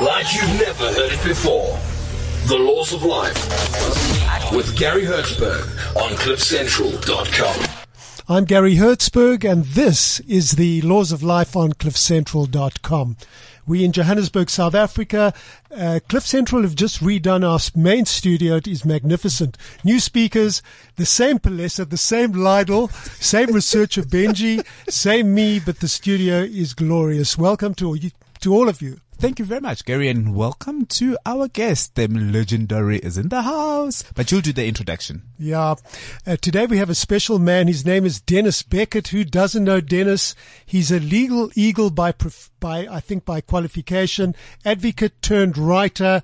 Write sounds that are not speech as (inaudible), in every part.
like you've never heard it before. The Laws of Life with Gary Hertzberg on CliffCentral.com. I'm Gary Hertzberg, and this is the Laws of Life on CliffCentral.com. We in Johannesburg, South Africa. Uh, Cliff Central have just redone our main studio. It is magnificent. New speakers, the same Palesa, the same Lidl, same researcher Benji, same me, but the studio is glorious. Welcome to, to all of you. Thank you very much, Gary, and welcome to our guest. The legendary is in the house, but you'll do the introduction. Yeah. Uh, today we have a special man. His name is Denis Beckett. Who doesn't know Denis? He's a legal eagle by, by, I think by qualification, advocate turned writer,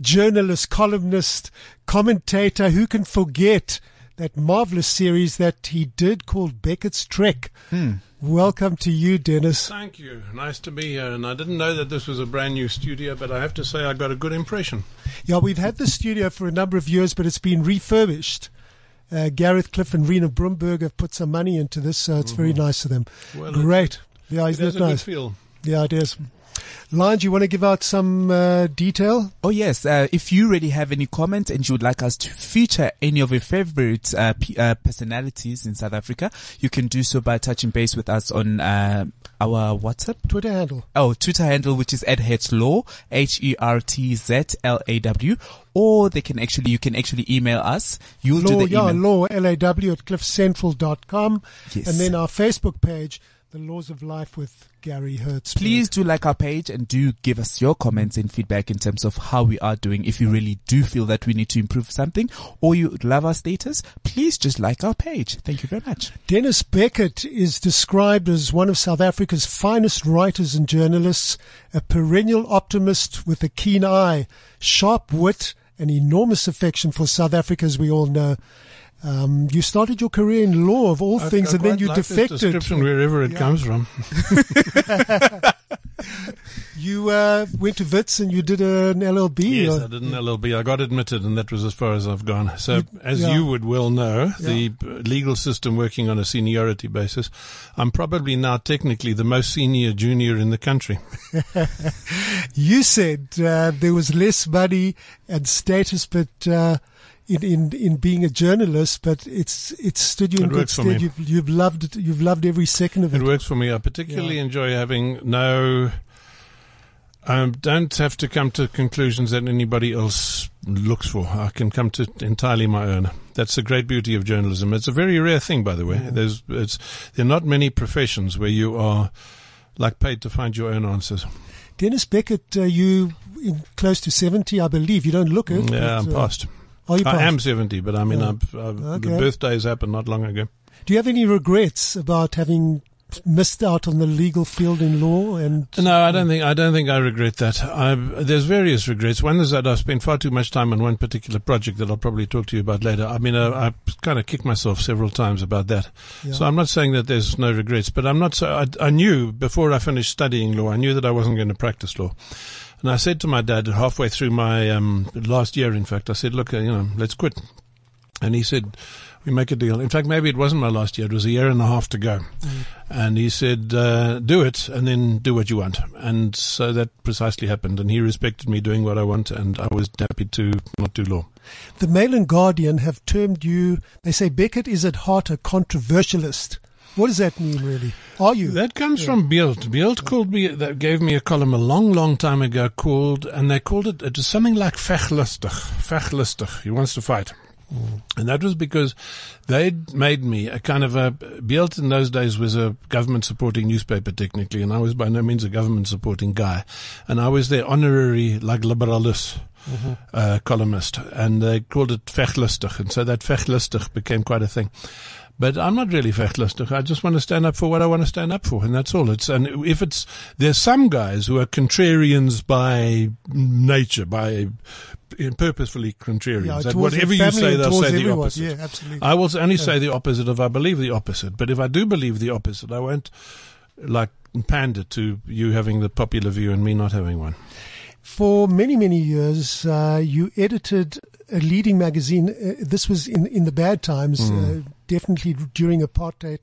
journalist, columnist, commentator. Who can forget that marvelous series that he did called Beckett's Trek? Hmm. Welcome to you, Denis. Thank you. Nice to be here. And I didn't know that this was a brand new studio, but I have to say I got a good impression. Yeah, we've had the studio for a number of years, but it's been refurbished. Uh, Gareth Cliff and Rina Broomberg have put some money into this, so it's mm-hmm. very nice of them. Well, Great. Yeah, isn't it, it nice? feel. Yeah, it is. Lines, you want to give out some uh, detail? Oh yes. Uh, if you already have any comments and you would like us to feature any of your favorite uh, p- uh, personalities in South Africa, you can do so by touching base with us on uh, our WhatsApp Twitter handle. Oh, Twitter handle, which is at Hertzlaw, H-E-R-T-Z-L-A-W. Or they can actually, you can actually email us. You'll law, do the yeah, email. law, L-A-W at cliffcentral.com. Yes. And then our Facebook page, The Laws of Life with Gary Hertz. Please do like our page and do give us your comments and feedback in terms of how we are doing. If you really do feel that we need to improve something or you love our status, please just like our page. Thank you very much. Denis Beckett is described as one of South Africa's finest writers and journalists, a perennial optimist with a keen eye, sharp wit, and enormous affection for South Africa, as we all know. Um, you started your career in law of all I, things, I and then you like defected. description wherever it yeah. comes from. (laughs) you uh, went to Wits and you did an LLB. Yes, or? I did an LLB. I got admitted, and that was as far as I've gone. So, You- as yeah. you would well know, the legal system working on a seniority basis, I'm probably now technically the most senior junior in the country. (laughs) You said uh, there was less money and status, but uh, in, in in being a journalist, but it's it's stood you in good stead. You've you've loved it. You've loved every second of it. It works for me. I particularly Yeah. enjoy having no. I don't have to come to conclusions that anybody else looks for. I can come to entirely my own. That's the great beauty of journalism. It's a very rare thing, by the way. There's, it's, there are not many professions where you are like paid to find your own answers. Denis Beckett, uh, you in close to seventy, I believe. You don't look it. yeah, I'm uh, past. You I am 70, but I mean, Yeah. I've, I've, the birthdays happened not long ago. Do you have any regrets about having missed out on the legal field in law? And No, I don't think I don't think I regret that. i there's various regrets. One is that I've spent far too much time on one particular project that I'll probably talk to you about later. I mean, uh, I kind of kicked myself several times about that. Yeah. So I'm not saying that there's no regrets, but I'm not. So I, I knew before I finished studying law, I knew that I wasn't going to practice law. And I said to my dad halfway through my um, last year, in fact, I said, "Look, uh, you know, let's quit." And he said, "We make a deal." In fact, maybe it wasn't my last year; it was a year and a half to go. And he said, uh, "Do it, and then do what you want." And so that precisely happened. And he respected me doing what I want, and I was happy to not do law. the Mail and Guardian have termed you. They say Beckett is at heart a controversialist. What does that mean, really? Are you? That comes from Beeld. Beeld called me, that gave me a column a long, long time ago called, and they called it, it was something like vechlustig. Vechlustig. He wants to fight. And that was because they'd made me a kind of a, Beeld in those days was a government supporting newspaper technically, and I was by no means a government supporting guy. And I was their honorary, like, liberalis. uh, columnist, and they called it Vechtlustig, and so that Vechtlustig became quite a thing. But I'm not really vechtlustig. I just want to stand up for what I want to stand up for, and that's all. It's and if it's there's some guys who are contrarians by nature, by purposefully contrarians. Yeah, that whatever you say, they'll say the everyone. opposite. Yeah, absolutely. I will only say the opposite if I believe the opposite. But if I do believe the opposite, I won't like pander to you having the popular view and me not having one. For many, many years, uh, you edited a leading magazine. Uh, this was in, in the bad times, Mm. uh, definitely during apartheid.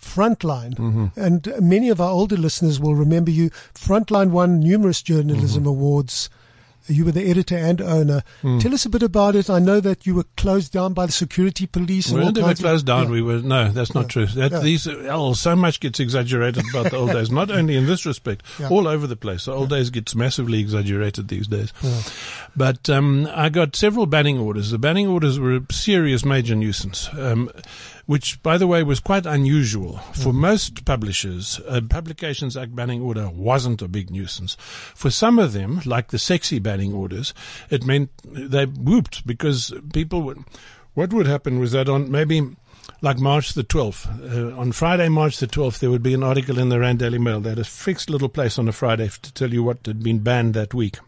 Frontline. Mm-hmm. And many of our older listeners will remember you. Frontline won numerous journalism Mm-hmm. awards. You were the editor and owner. Mm. Tell us a bit about it. I know that you were closed down by the security police. We weren't ever closed down. Yeah. We were no, that's not true. That Yeah. these oh, so much gets exaggerated about the old days. Not only in this respect, (laughs) all over the place. The old days gets massively exaggerated these days. But um, I got several banning orders. The banning orders were a serious major nuisance. Um, which, by the way, was quite unusual. For most publishers, a Publications Act banning order wasn't a big nuisance. For some of them, like the sexy banning orders, it meant they whooped because people would, what would happen was that on maybe like March the 12th, uh, on Friday, March the 12th, there would be an article in the Rand Daily Mail. They had a fixed little place on a Friday to tell you what had been banned that week.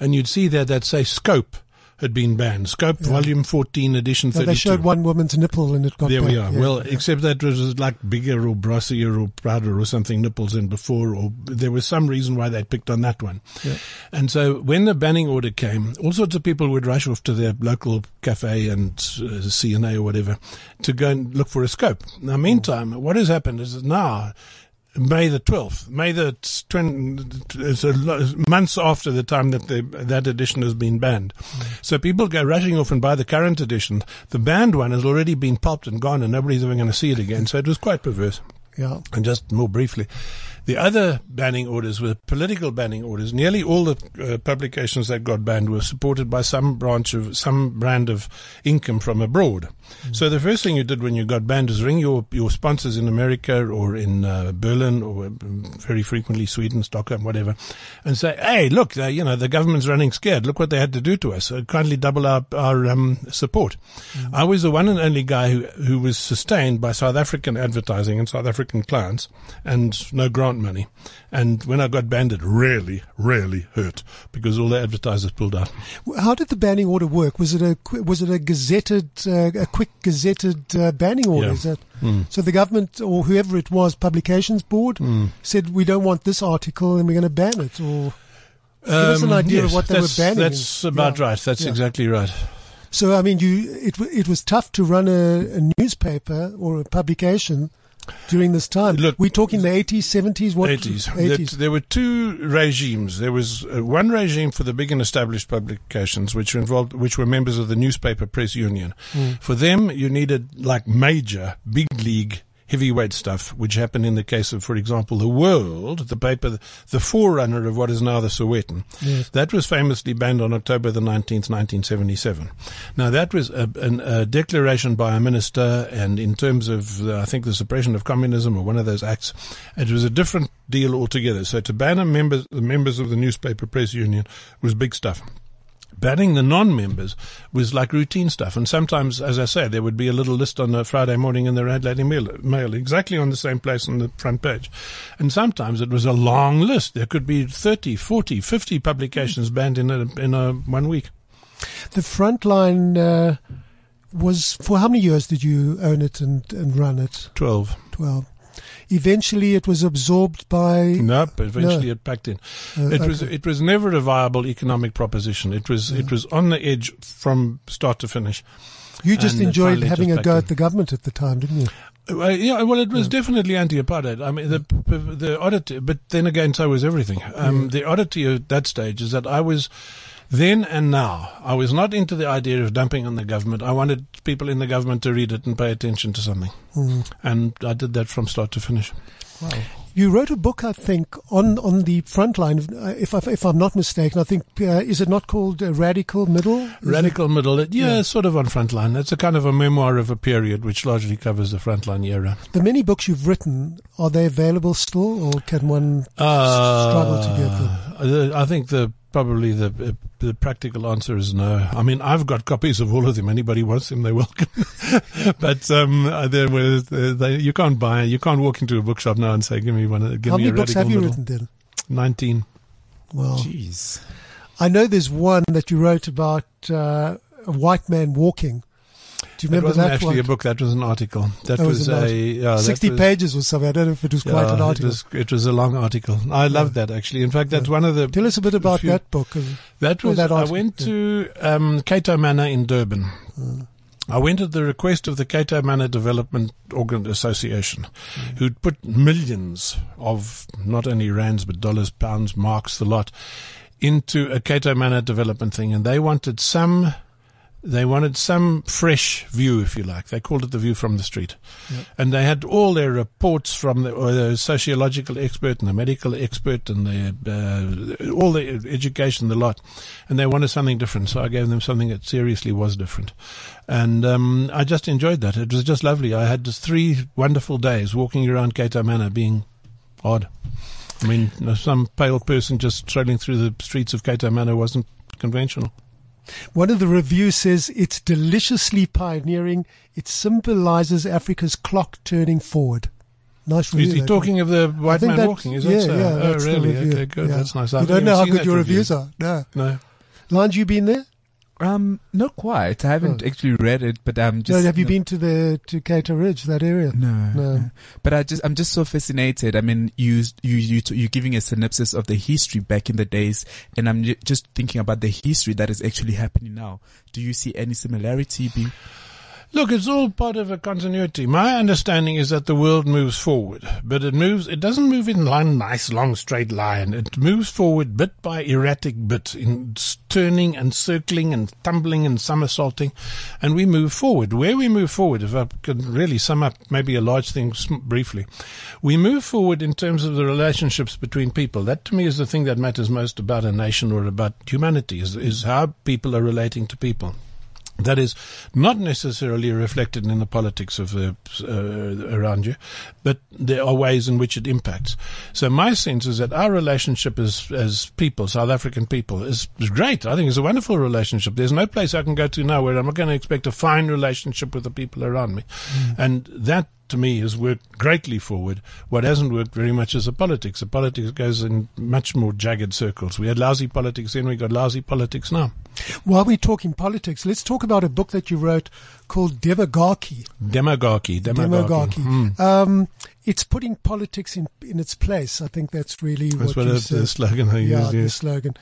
And you'd see there that say Scope had been banned. Scope Volume 14, Edition Yeah, 32. they showed one woman's nipple and it got There we are. Yeah, well, yeah. except that it was like bigger or brassier or prouder or something nipples than before, or there was some reason why they picked on that one. And so when the banning order came, all sorts of people would rush off to their local cafe and uh, CNA or whatever to go and look for a scope. Now, meantime, what has happened is that now May the 12th, May the 20, it's a months after the time that the, that edition has been banned. Mm. So people go rushing off and buy the current edition. The banned one has already been popped and gone and nobody's ever going to see it again. So it was quite perverse. yeah. And just more briefly, the other banning orders were political banning orders. Nearly all the uh, publications that got banned were supported by some branch of some brand of income from abroad. So the first thing you did when you got banned is ring your your sponsors in America or in uh, Berlin or um, very frequently Sweden, Stockholm, whatever, and say, "Hey, look, uh, you know the government's running scared. Look what they had to do to us. Uh, kindly double our our um, support." I was the one and only guy who who was sustained by South African advertising and South African clients, and no grant money. And when I got banned, it really, really hurt because all the advertisers pulled out. How did the banning order work? Was it a was it a gazetted, uh, a quick gazetted uh, banning order? Yeah. Is that Hmm. so? The government or whoever it was, publications board, said we don't want this article and we're going to ban it. Or Give us an idea of Um, what they were banning That's about yeah. right. That's Yeah. exactly right. so, I mean, you it it was tough to run a, a newspaper or a publication during this time. Look- we're talking the eighties, seventies, what 80s. eighties. That- there were two regimes. There was uh, one regime for the big and established publications, which were involved, which were members of the newspaper press union. For them, you needed like major, big league, heavyweight stuff, which happened in the case of, for example, the World, the paper, the forerunner of what is now the Sowetan. Yes. That was famously banned on October the 19th, 1977. Now that was a, an, a declaration by a minister and in terms of, the, I think, the suppression of communism or one of those acts, it was a different deal altogether. So to ban a members, the members of the newspaper press union was big stuff. Banning the non-members was like routine stuff, and sometimes, as I say, there would be a little list on a Friday morning in the Rand Daily Mail, Mail, exactly on the same place on the front page. And sometimes it was a long list. There could be 30, 40, 50 publications banned in a, in a one week. The Frontline uh, was for how many years did you own it and, and run it? 12. Twelve. Eventually, it was absorbed by. No, but eventually No. it packed in. Uh, it was it was never a viable economic proposition. It was it was on the edge from start to finish. You just and enjoyed having a go backed at the government at the time, didn't you? Uh, yeah, well, it was definitely anti-apartheid. I mean, the the oddity, but then again, so was everything. Um, The oddity at that stage is that I was then and now. I was not into the idea of dumping on the government. I wanted people in the government to read it and pay attention to something, and I did that from start to finish. You wrote a book, I think, on on the front line. uh, If I, if I'm not mistaken, I think uh, is it not called uh, Radical Middle? Is it- Radical middle, yeah, Yeah. sort of on frontline. It's a kind of a memoir of a period which largely covers the frontline era. The many books you've written are they available still, or can one Uh, struggle to get them? I think the probably the uh, the practical answer is no. I mean, I've got copies of all of them. Anybody wants them, they're welcome. (laughs) but um, uh, there was uh, they, you can't buy. You can't walk into a bookshop now and say, "Give me one. Give How me many a books radical have you middle." written then? Nineteen. Well, Jeez. I know there's one that you wrote about uh, a white man walking. Do you That wasn't that actually one? a book. That was an article. That That was was, an a article. yeah, that 60 was- pages or something. I don't know if it was quite yeah, an article. It was, it was a long article. I loved that actually. In fact, that's one of the. Tell us a bit about few- that book. That was. that I article, went yeah. to um, Cato Manor in Durban. I went at the request of the Cato Manor Development Organ Association, who'd put millions of not only rands but dollars, pounds, marks, the lot, into a Cato Manor development thing, and they wanted some. They wanted some fresh view, if you like. They called it the view from the street. And they had all their reports from the, or the sociological expert and the medical expert and the, uh, all the education, the lot. And they wanted something different. So I gave them something that seriously was different. And, um, I just enjoyed that. It was just lovely. I had just three wonderful days walking around Cato Manor being odd. I mean, some pale person just strolling through the streets of Cato Manor wasn't conventional. One of the reviews says it's deliciously pioneering. It symbolizes Africa's clock turning forward. Nice review. Is he talking of the white man that- walking? Is yeah, that so? Yeah, oh, really? Okay, good. Yeah. That's nice. You I've don't know how good your review. reviews are. No. No. Lange, you been there? Um, not quite. I haven't actually read it, but I'm just. Oh. no, have you been to the to Cato Ridge, that area? No, No. no. But I just, I'm just so fascinated. I mean, you, you, you, you're giving a synopsis of the history back in the days, and I'm ju- just thinking about the history that is actually happening now. Do you see any similarity? Be- Look, it's all part of a continuity. My understanding is that the world moves forward, but it moves, it doesn't move in one nice long straight line. It moves forward bit by erratic bit in turning and circling and tumbling and somersaulting. And we move forward. Where we move forward, if I could really sum up maybe a large thing briefly, we move forward in terms of the relationships between people. That to me is the thing that matters most about a nation or about humanity is, is how people are relating to people that is not necessarily reflected in the politics of the uh, around you, but there are ways in which it impacts. So my sense is that our relationship as as people, South African people, is, is great. I think it's a wonderful relationship. There's no place I can go to now where I'm not going to expect a fine relationship with the people around me, and that. To me, has worked greatly forward. What hasn't worked very much is the politics. The politics goes in much more jagged circles. We had lousy politics then, we got lousy politics now. While we're talking politics, let's talk about a book that you wrote called Demagogy. Demagogy, demagogy. Hmm. Um, it's putting politics in in its place. I think that's really That's what what you the, said. the slogan they yeah, use. the slogan.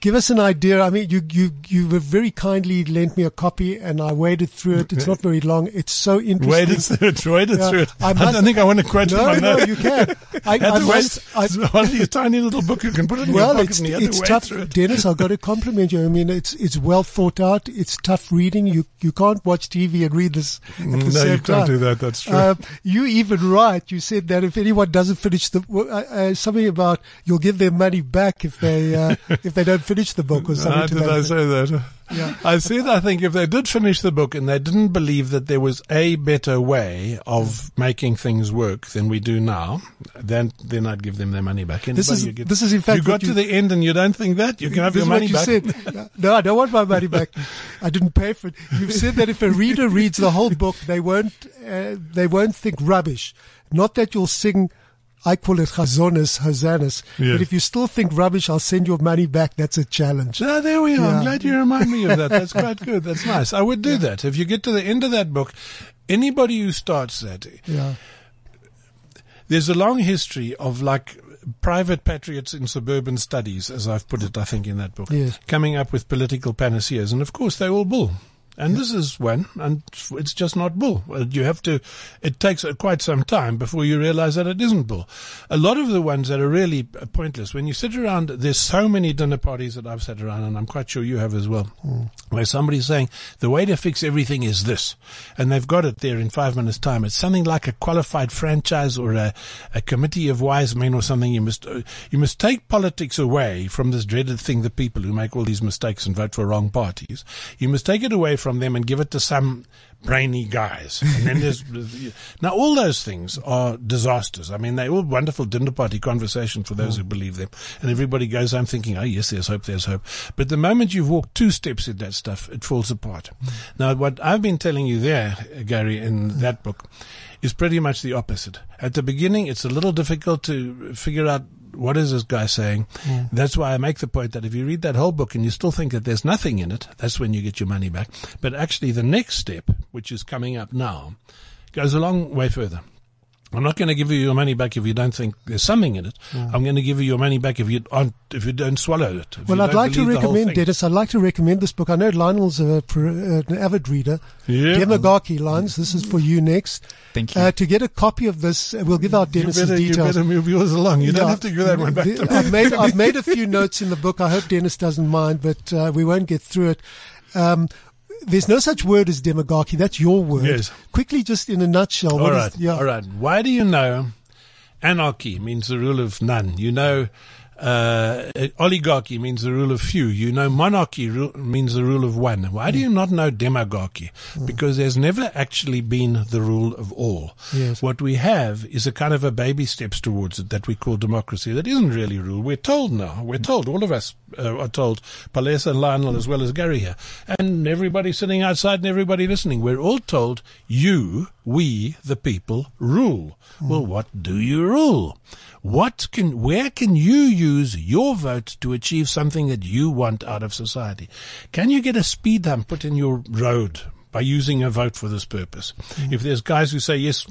Give us an idea. I mean, you, you, you were very kindly lent me a copy and I waded through it. It's not very long. It's so interesting. Waded through it. Waded Yeah, through it. I I, must- don't think I want to quote no, it. no, you can. (laughs) I, I must, I, it's of tiny little book you can put it in well, your pocket it's, and you have to it's tough, it. Denis. I've got to compliment you. I mean, it's it's well thought out. It's tough reading. You you can't watch TV and read this at the no, same you can't do that. That's true. Um, you even write. You said that if anyone doesn't finish the uh, uh, something about you'll give their money back if they uh, (laughs) if they don't finish the book or something. Did I say that? Yeah. (laughs) I said I think if they did finish the book and they didn't believe that there was a better way of making things work than we do now, then then I'd give them their money back. This is- get- this is in fact you got what to the end and you don't think that you can have This your is money what you back. said. (laughs) No, I don't want my money back. I didn't pay for it. You've said that if a reader reads the whole book, they won't uh, they won't think rubbish. Not that you'll sing. I call it chazonis, hosannas. Yeah. But if you still think rubbish, I'll send your money back. That's a challenge. Ah, there we are. Yeah. I'm glad you remind me of that. That's quite good. That's (laughs) nice. I would do that. If you get to the end of that book, anybody who starts that, Yeah. there's a long history of like private patriots in suburban studies, as I've put it, I think, in that book, Yes. coming up with political panaceas. And of course, they're all bull. And this is when, and it's just not bull. Uh, You have to, it takes uh, quite some time before you realize that it isn't bull. A lot of the ones that are really uh, pointless, when you sit around, there's so many dinner parties that I've sat around, and I'm quite sure you have as well, where somebody's saying, the way to fix everything is this. And they've got it there in five minutes time. It's something like a qualified franchise or a, a committee of wise men or something. You must, you must take politics away from this dreaded thing, the people who make all these mistakes and vote for wrong parties. You must take it away from from them and give it to some brainy guys. And then there's, (laughs) now all those things are disasters. I mean, they're all wonderful dinner party conversation for those who hmm. believe them. And everybody goes home thinking, oh yes, there's hope, there's hope. But the moment you've walked two steps in that stuff, it falls apart. Hmm. Now, what I've been telling you there, uh, Gary, in that book, is pretty much the opposite. At the beginning, it's a little difficult to figure out what is this guy saying? That's why I make the point that if you read that whole book and you still think that there's nothing in it, that's when you get your money back. But actually the next step, which is coming up now, goes a long way further. I'm not going to give you your money back if you don't think there's something in it. I'm going to give you your money back if you aren't, if you don't swallow it. Well, I'd like to believe the whole recommend. Denis, I'd like to recommend this book. I know Lionel's a, pr- uh, an avid reader. Yeah. Demagogy Lines, this is for you next. Thank you. Uh, to get a copy of this, uh, we'll give out You Denis's better, you details. better move yours along. You don't have to give that one back to me. I've made I've made a (laughs) few notes in the book. I hope Denis doesn't mind, but uh, we won't get through it. Um, there's no such word as demagogy. That's your word. Yes. Quickly, just in a nutshell. All what is- right. yeah. All right. Why do you know anarchy means the rule of none? You know uh, oligarchy means the rule of few. You know monarchy ru- means the rule of one. Why do you not know demagogy? Because there's never actually been the rule of all. Yes. What we have is a kind of a baby steps towards it that we call democracy. That isn't really rule. We're told now. We're told. All of us uh, are told. Palesa and Lionel as well as Gary here. And everybody sitting outside and everybody listening. We're all told you, we, the people, rule. Well, what do you rule? What can, where can you use your vote to achieve something that you want out of society? Can you get a speed hump put in your road by using a vote for this purpose? Mm. If there's guys who say, yes,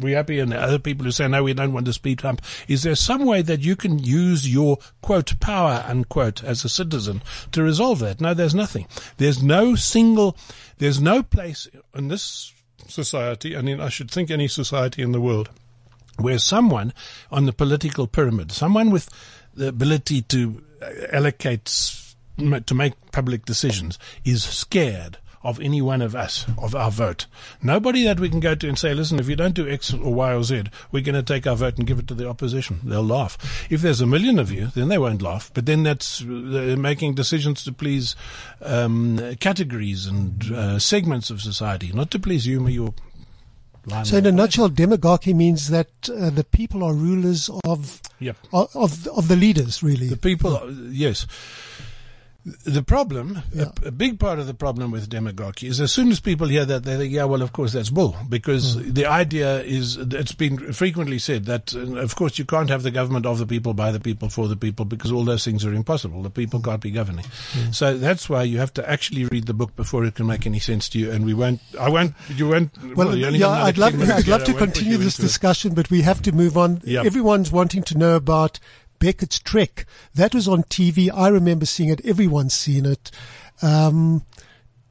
we're happy and other people who say, no, we don't want a speed hump, is there some way that you can use your quote power unquote as a citizen to resolve that? No, there's nothing. There's no single, there's no place in this society, and in, I should think any society in the world, where someone on the political pyramid, someone with the ability to uh, allocate, to make public decisions, is scared of any one of us, of our vote. Nobody that we can go to and say, listen, if you don't do X or Y or Z, we're going to take our vote and give it to the opposition. They'll laugh. If there's a million of you, then they won't laugh. But then that's uh, making decisions to please um, categories and uh, segments of society, not to please you, or your line So, in a nutshell, demagogy means that uh, the people are rulers of Yep. of of, of the leaders, really. The people, yes. The problem, Yeah. a, a big part of the problem with demagogy is as soon as people hear that, they think, yeah, well, of course, that's bull. Because Hmm. the idea is, it's been frequently said that, uh, of course, you can't have the government of the people, by the people, for the people, because all those things are impossible. The people Hmm. can't be governing. So that's why you have to actually read the book before it can make any sense to you. And we won't, I won't, you won't, Well, only yeah, I'd love, I'd love (laughs) to I won't put continue this into it. discussion, but we have to move on. Yep. Everyone's wanting to know about Beckett's Trek. That was on TV. I remember seeing it. Everyone's seen it. Um,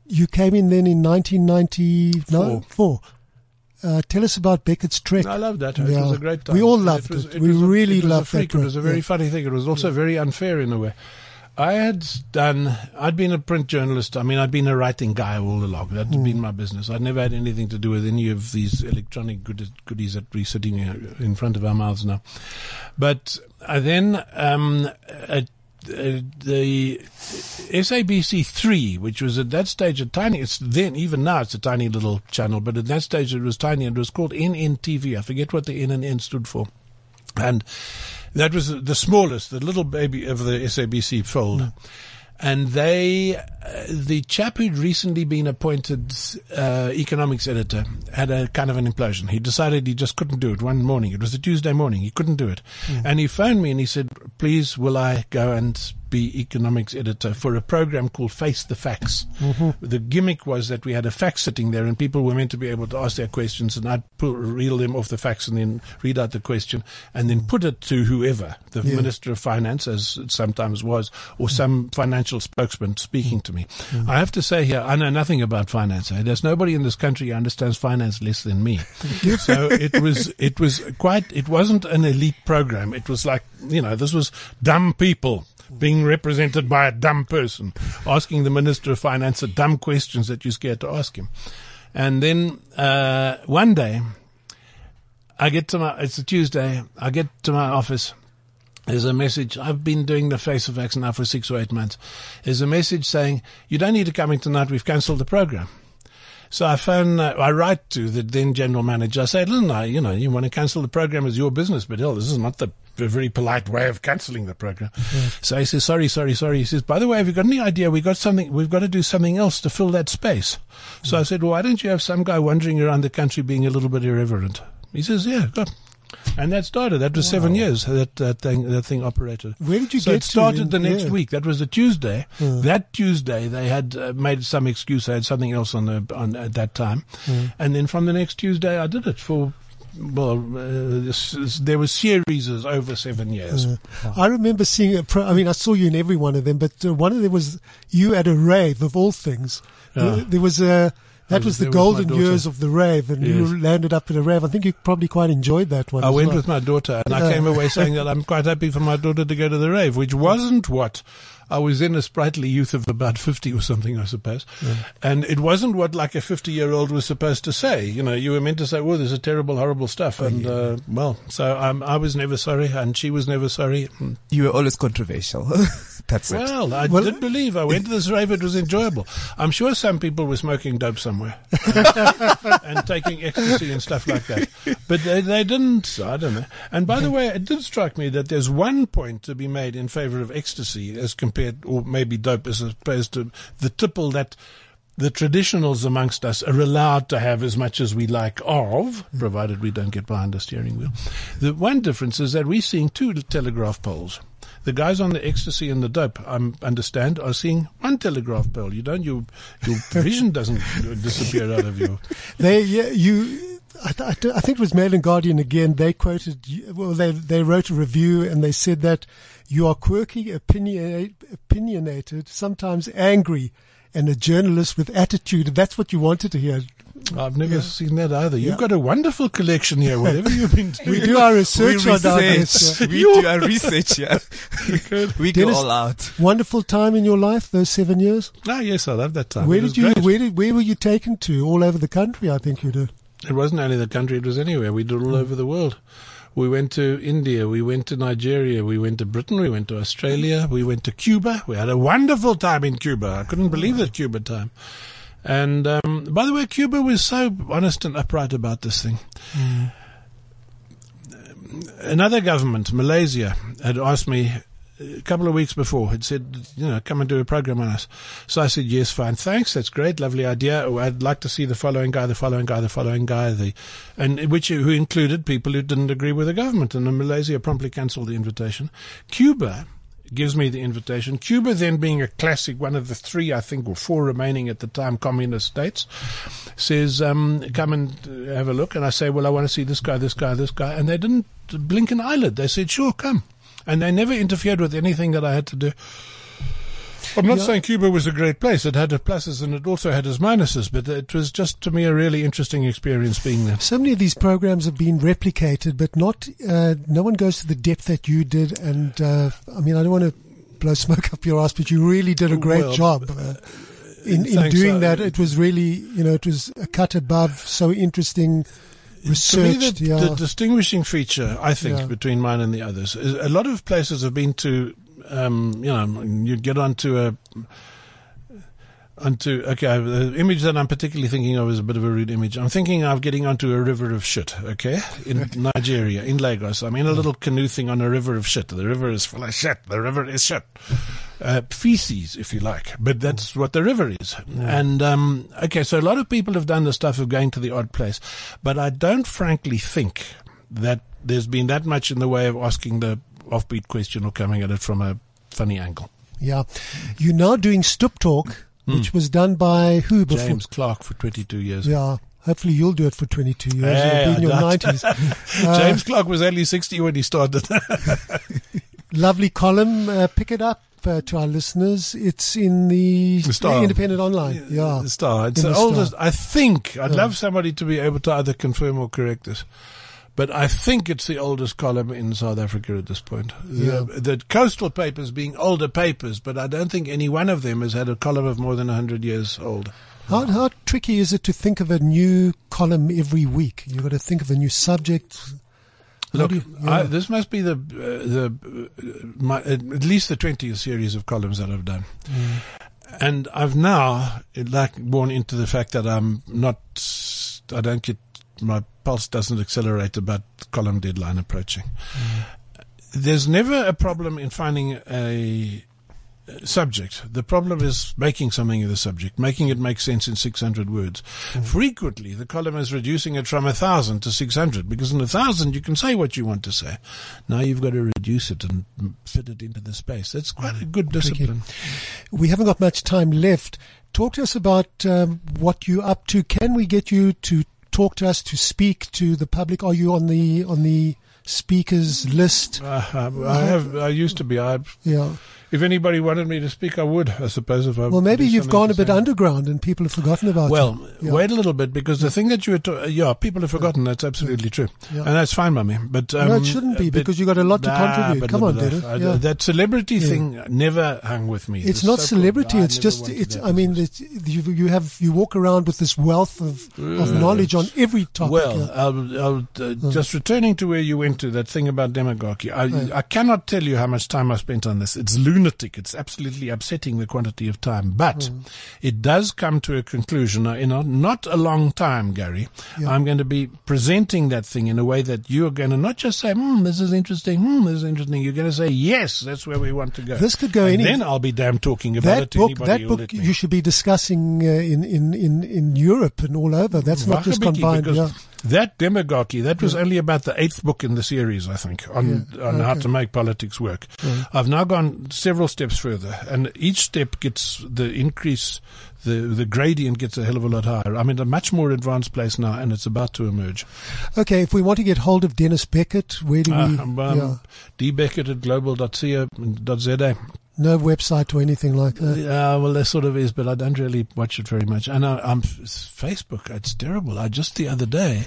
you came in then in 1994. Uh, tell us about Beckett's Trek. I loved that. It Yeah. was a great time. We all loved was- it. We was a- really it was loved that It was a very Yeah. funny thing. It was also very unfair in a way. I had done, I'd been a print journalist. I mean, I'd been a writing guy all along. That had Hmm. been my business. I'd never had anything to do with any of these electronic goodies, goodies that we're sitting in front of our mouths now. But I then, um, at, uh, the SABC three, which was at that stage a tiny, it's then, even now it's a tiny little channel, but at that stage it was tiny and it was called NNTV. I forget what the N and N stood for. And that was the smallest, the little baby of the SABC fold. And they, uh, the chap who'd recently been appointed uh, economics editor had a kind of an implosion. He decided he just couldn't do it one morning. It was a Tuesday morning. He couldn't do it. And he phoned me and he said, please, will I go and be economics editor for a program called Face the Facts? Mm-hmm. The gimmick was that we had a fax sitting there and people were meant to be able to ask their questions and I'd pull, reel them off the fax and then read out the question and then put it to whoever, the Yeah. Minister of Finance, as it sometimes was, or mm. some financial spokesman speaking mm. to me. Mm. I have to say here, I know nothing about finance. eh? There's nobody in this country who understands finance less than me. (laughs) so it was, it was quite, it wasn't an elite program. It was like, you know, this was dumb people being represented by a dumb person asking the Minister of Finance the dumb questions that you're scared to ask him. And then, uh, one day, I get to my, it's a Tuesday, I get to my office There's a message. I've been doing the face of X now for six or eight months. There's a message saying, you don't need to come in tonight. We've cancelled the program. So I phone, uh, I write to the then general manager. I say, listen, you know, you want to cancel the program as your business, but hell, this is not the a very polite way of cancelling the program. Mm-hmm. So he says, sorry, sorry, sorry. He says, by the way, have you got any idea? We got something, we've got to do something else to fill that space. So I mm-hmm. said, well, why don't you have some guy wandering around the country being a little bit irreverent? He says, yeah, go. And that started. That was seven years that that thing that thing operated. Where did you so get it started the next Yeah. week. That was the Tuesday. Mm. That Tuesday they had uh, made some excuse. They had something else on the on at that time, mm. and then from the next Tuesday I did it for. Well, uh, this, this- there were series over seven years. I remember seeing pro, I mean, I saw you in every one of them, but uh, one of them was you at a rave of all things. Yeah. There, there was a, that was the there with my golden years of the rave and you Yes. landed up at a rave. I think you probably quite enjoyed that one. I went well. with my daughter and I came away saying that (laughs) I'm quite happy for my daughter to go to the rave, which wasn't what I was in a sprightly youth of about 50 or something, I suppose. And it wasn't what like a 50 year old was supposed to say. You know, you were meant to say, oh, this is terrible, horrible stuff. And, uh, well, so um, I was never sorry and she was never sorry. You were always controversial. (laughs) That's it. Well, I Well- did believe I went to this rave. It was enjoyable. I'm sure some people were smoking dope somewhere (laughs) and taking ecstasy and stuff like that. But they, they didn't. I don't know. And by the way, it did strike me that there's one point to be made in favor of ecstasy as compared, or maybe dope as opposed to the tipple that the traditionals amongst us are allowed to have as much as we like of, provided we don't get behind a steering wheel. The one difference is that we're seeing two telegraph poles. The guys on the ecstasy and the dope, I understand, are seeing one telegraph pole. You don't, your, your (laughs) vision doesn't uh, disappear out of your. (laughs) They, yeah, you, I, th- I th- I think it was Mail and Guardian again. They quoted, well, they they wrote a review and they said that you are quirky, opinionate, opinionated, sometimes angry, and a journalist with attitude. That's what you wanted to hear. I've never Yeah. seen that either. You've Yeah. got a wonderful collection here, whatever you've been (laughs) doing. We do our research we on our research. yeah. we do our research. Yeah. (laughs) we go Denis- all out. Wonderful time in your life, those seven years. Ah, yes, I love that time. Where It did you? great. Where did? Where were you taken to? All over the country, I think you did. It wasn't only the country, it was anywhere. We did all over the world. We went to India, we went to Nigeria, we went to Britain, we went to Australia, we went to Cuba. We had a wonderful time in Cuba. I couldn't believe the Cuba time. And um, by the way, Cuba was so honest and upright about this thing. Another government, Malaysia, had asked me a couple of weeks before, had said, you know, come and do a program on us. So I said, yes, fine, thanks, that's great, lovely idea. Oh, I'd like to see the following guy, the following guy, the following guy, the, and which who included people who didn't agree with the government. And Malaysia promptly cancelled the invitation. Cuba gives me the invitation. Cuba then being a classic, one of the three, I think, or four remaining at the time communist states, says, um, come and uh, have a look. And I say, well, I want to see this guy, this guy, this guy. And they didn't blink an eyelid. They said, sure, come. And they never interfered with anything that I had to do. I'm not Yeah. saying Cuba was a great place. It had its pluses and it also had its minuses, but it was just to me a really interesting experience being there. So many of these programs have been replicated, but not. Uh, no one goes to the depth that you did. And uh, I mean, I don't want to blow smoke up your ass, but you really did a great Well, job. Uh, in, in doing uh, that, it was really, you know, it was a cut above, so interesting, To me, researched. the, yeah. the distinguishing feature, I think, Yeah. between mine and the others is a lot of places have been to, um, you know, you get onto a, onto, okay, the image that I'm particularly thinking of is a bit of a rude image. I'm thinking of getting onto a river of shit, okay, in (laughs) Nigeria, in Lagos. I'm in a little canoe thing on a river of shit. The river is full of shit. The river is shit. Uh, feces, if you like, but that's what the river is. And, um, okay, so a lot of people have done the stuff of going to the odd place, but I don't frankly think that there's been that much in the way of asking the offbeat question or coming at it from a funny angle. yeah. You're now doing Stoep Talk, which was done by who before? James Clarke for 22 years. Yeah. Hopefully you'll do it for 22 years. Hey, You'll be in your doubt- 90s. (laughs) Uh, James Clarke was only 60 when he started. (laughs) Lovely column. Uh, pick it up uh, to our listeners. It's in the, The Star. Independent Online. Yeah. the Star. It's In the the oldest. Star. I think. I'd Yeah. love somebody to be able to either confirm or correct this. But I think it's the oldest column in South Africa at this point. Yeah. The, the coastal papers being older papers, but I don't think any one of them has had a column of more than 100 years old. How, how tricky is it to think of a new column every week? You've got to think of a new subject. Look, you- I, this must be the uh, the uh, my, at least the twentieth series of columns that I've done, Mm. and I've now like born into the fact that I'm not. I don't get my pulse doesn't accelerate about column deadline approaching. Mm. There's never a problem in finding a subject. The problem is making something of the subject, making it make sense in 600 words. Frequently, the column is reducing it from a thousand to 600 because in a thousand you can say what you want to say. Now you've got to reduce it and fit it into the space. That's quite a good discipline. We haven't got much time left. Talk to us about um, what you're up to. Can we get you to talk to us to speak to the public? Are you on the on the speakers list? Uh, I, I have. I used to be. I, Yeah. If anybody wanted me to speak, I would. I suppose if I. Well, maybe you've gone a bit underground and people have forgotten about Well, you. Yeah. wait a little bit because the thing that you were, ta- yeah, people have forgotten. That's absolutely true, and that's fine mummy. But um, No, it shouldn't be, because you've got a lot to Nah, contribute. but- Come on, I- I- Yeah. That celebrity thing never hung with me. It's The not celebrity. It's just. It's. I mean, it's, you you have you walk around with this wealth of of knowledge on every topic. Well. I'll, I'll, uh, just returning to where you went to that thing about demagogy. I, I cannot tell you how much time I spent on this. It's lunatic. It's absolutely upsetting the quantity of time. But it does come to a conclusion in a, not a long time, Gary. I'm going to be presenting that thing in a way that you're going to not just say, hmm, this is interesting, hmm, this is interesting. You're going to say, yes, that's where we want to go. This could go and any- Then I'll be damn talking about that it to book, anybody that book, you should be discussing uh, in, in, in, in Europe and all over. That's not just combined. because Yeah. That demagogy, that was only about the eighth book in the series, I think, on, on how to make politics work. I've now gone several steps further, and each step gets the increase, the, the gradient gets a hell of a lot higher. I'm in a much more advanced place now, and it's about to emerge. Okay, if we want to get hold of Denis Beckett, where do we? Uh, um, yeah, dbeckett at global.co.za. no website or anything like that. Yeah, well, there sort of is, but I don't really watch it very much. And I, I'm Facebook. It's terrible. I just the other day.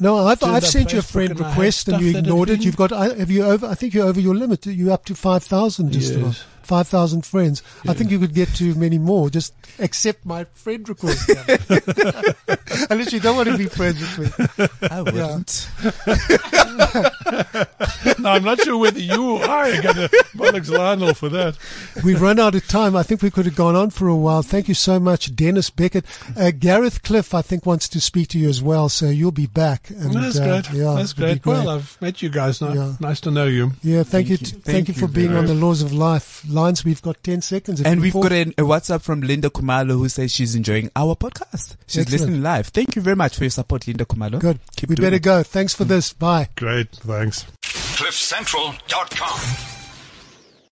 No, I've I've sent you a friend request and you ignored it. You've got I- have you over? I think you're over your limit. You're up to five thousand just Yes. About. Five thousand friends. I think you could get to many more. Just accept my friend request. Unless (laughs) you don't want to be friends with me. I wouldn't. (laughs) no, I'm not sure whether you or I are going to bollocks Lionel for that. We've run out of time. I think we could have gone on for a while. Thank you so much, Denis Beckett. Uh, Gareth Cliff, I think, wants to speak to you as well, so you'll be back. And, That's uh, great. Yeah, That's it'll great. Well, I've met you guys now. Yeah. Nice to know you. yeah, thank, you. Thank t- you. Thank, Thank you you for being very on the Laws of Life lines. We've got 10 seconds. And we've got a, a WhatsApp from Linda Kumalo who says she's enjoying our podcast. She's Excellent. listening live. Thank you very much for your support, Linda Kumalo. Good. Keep we doing better it. go. Thanks for this. Bye. Great. Thanks. CliffCentral.com.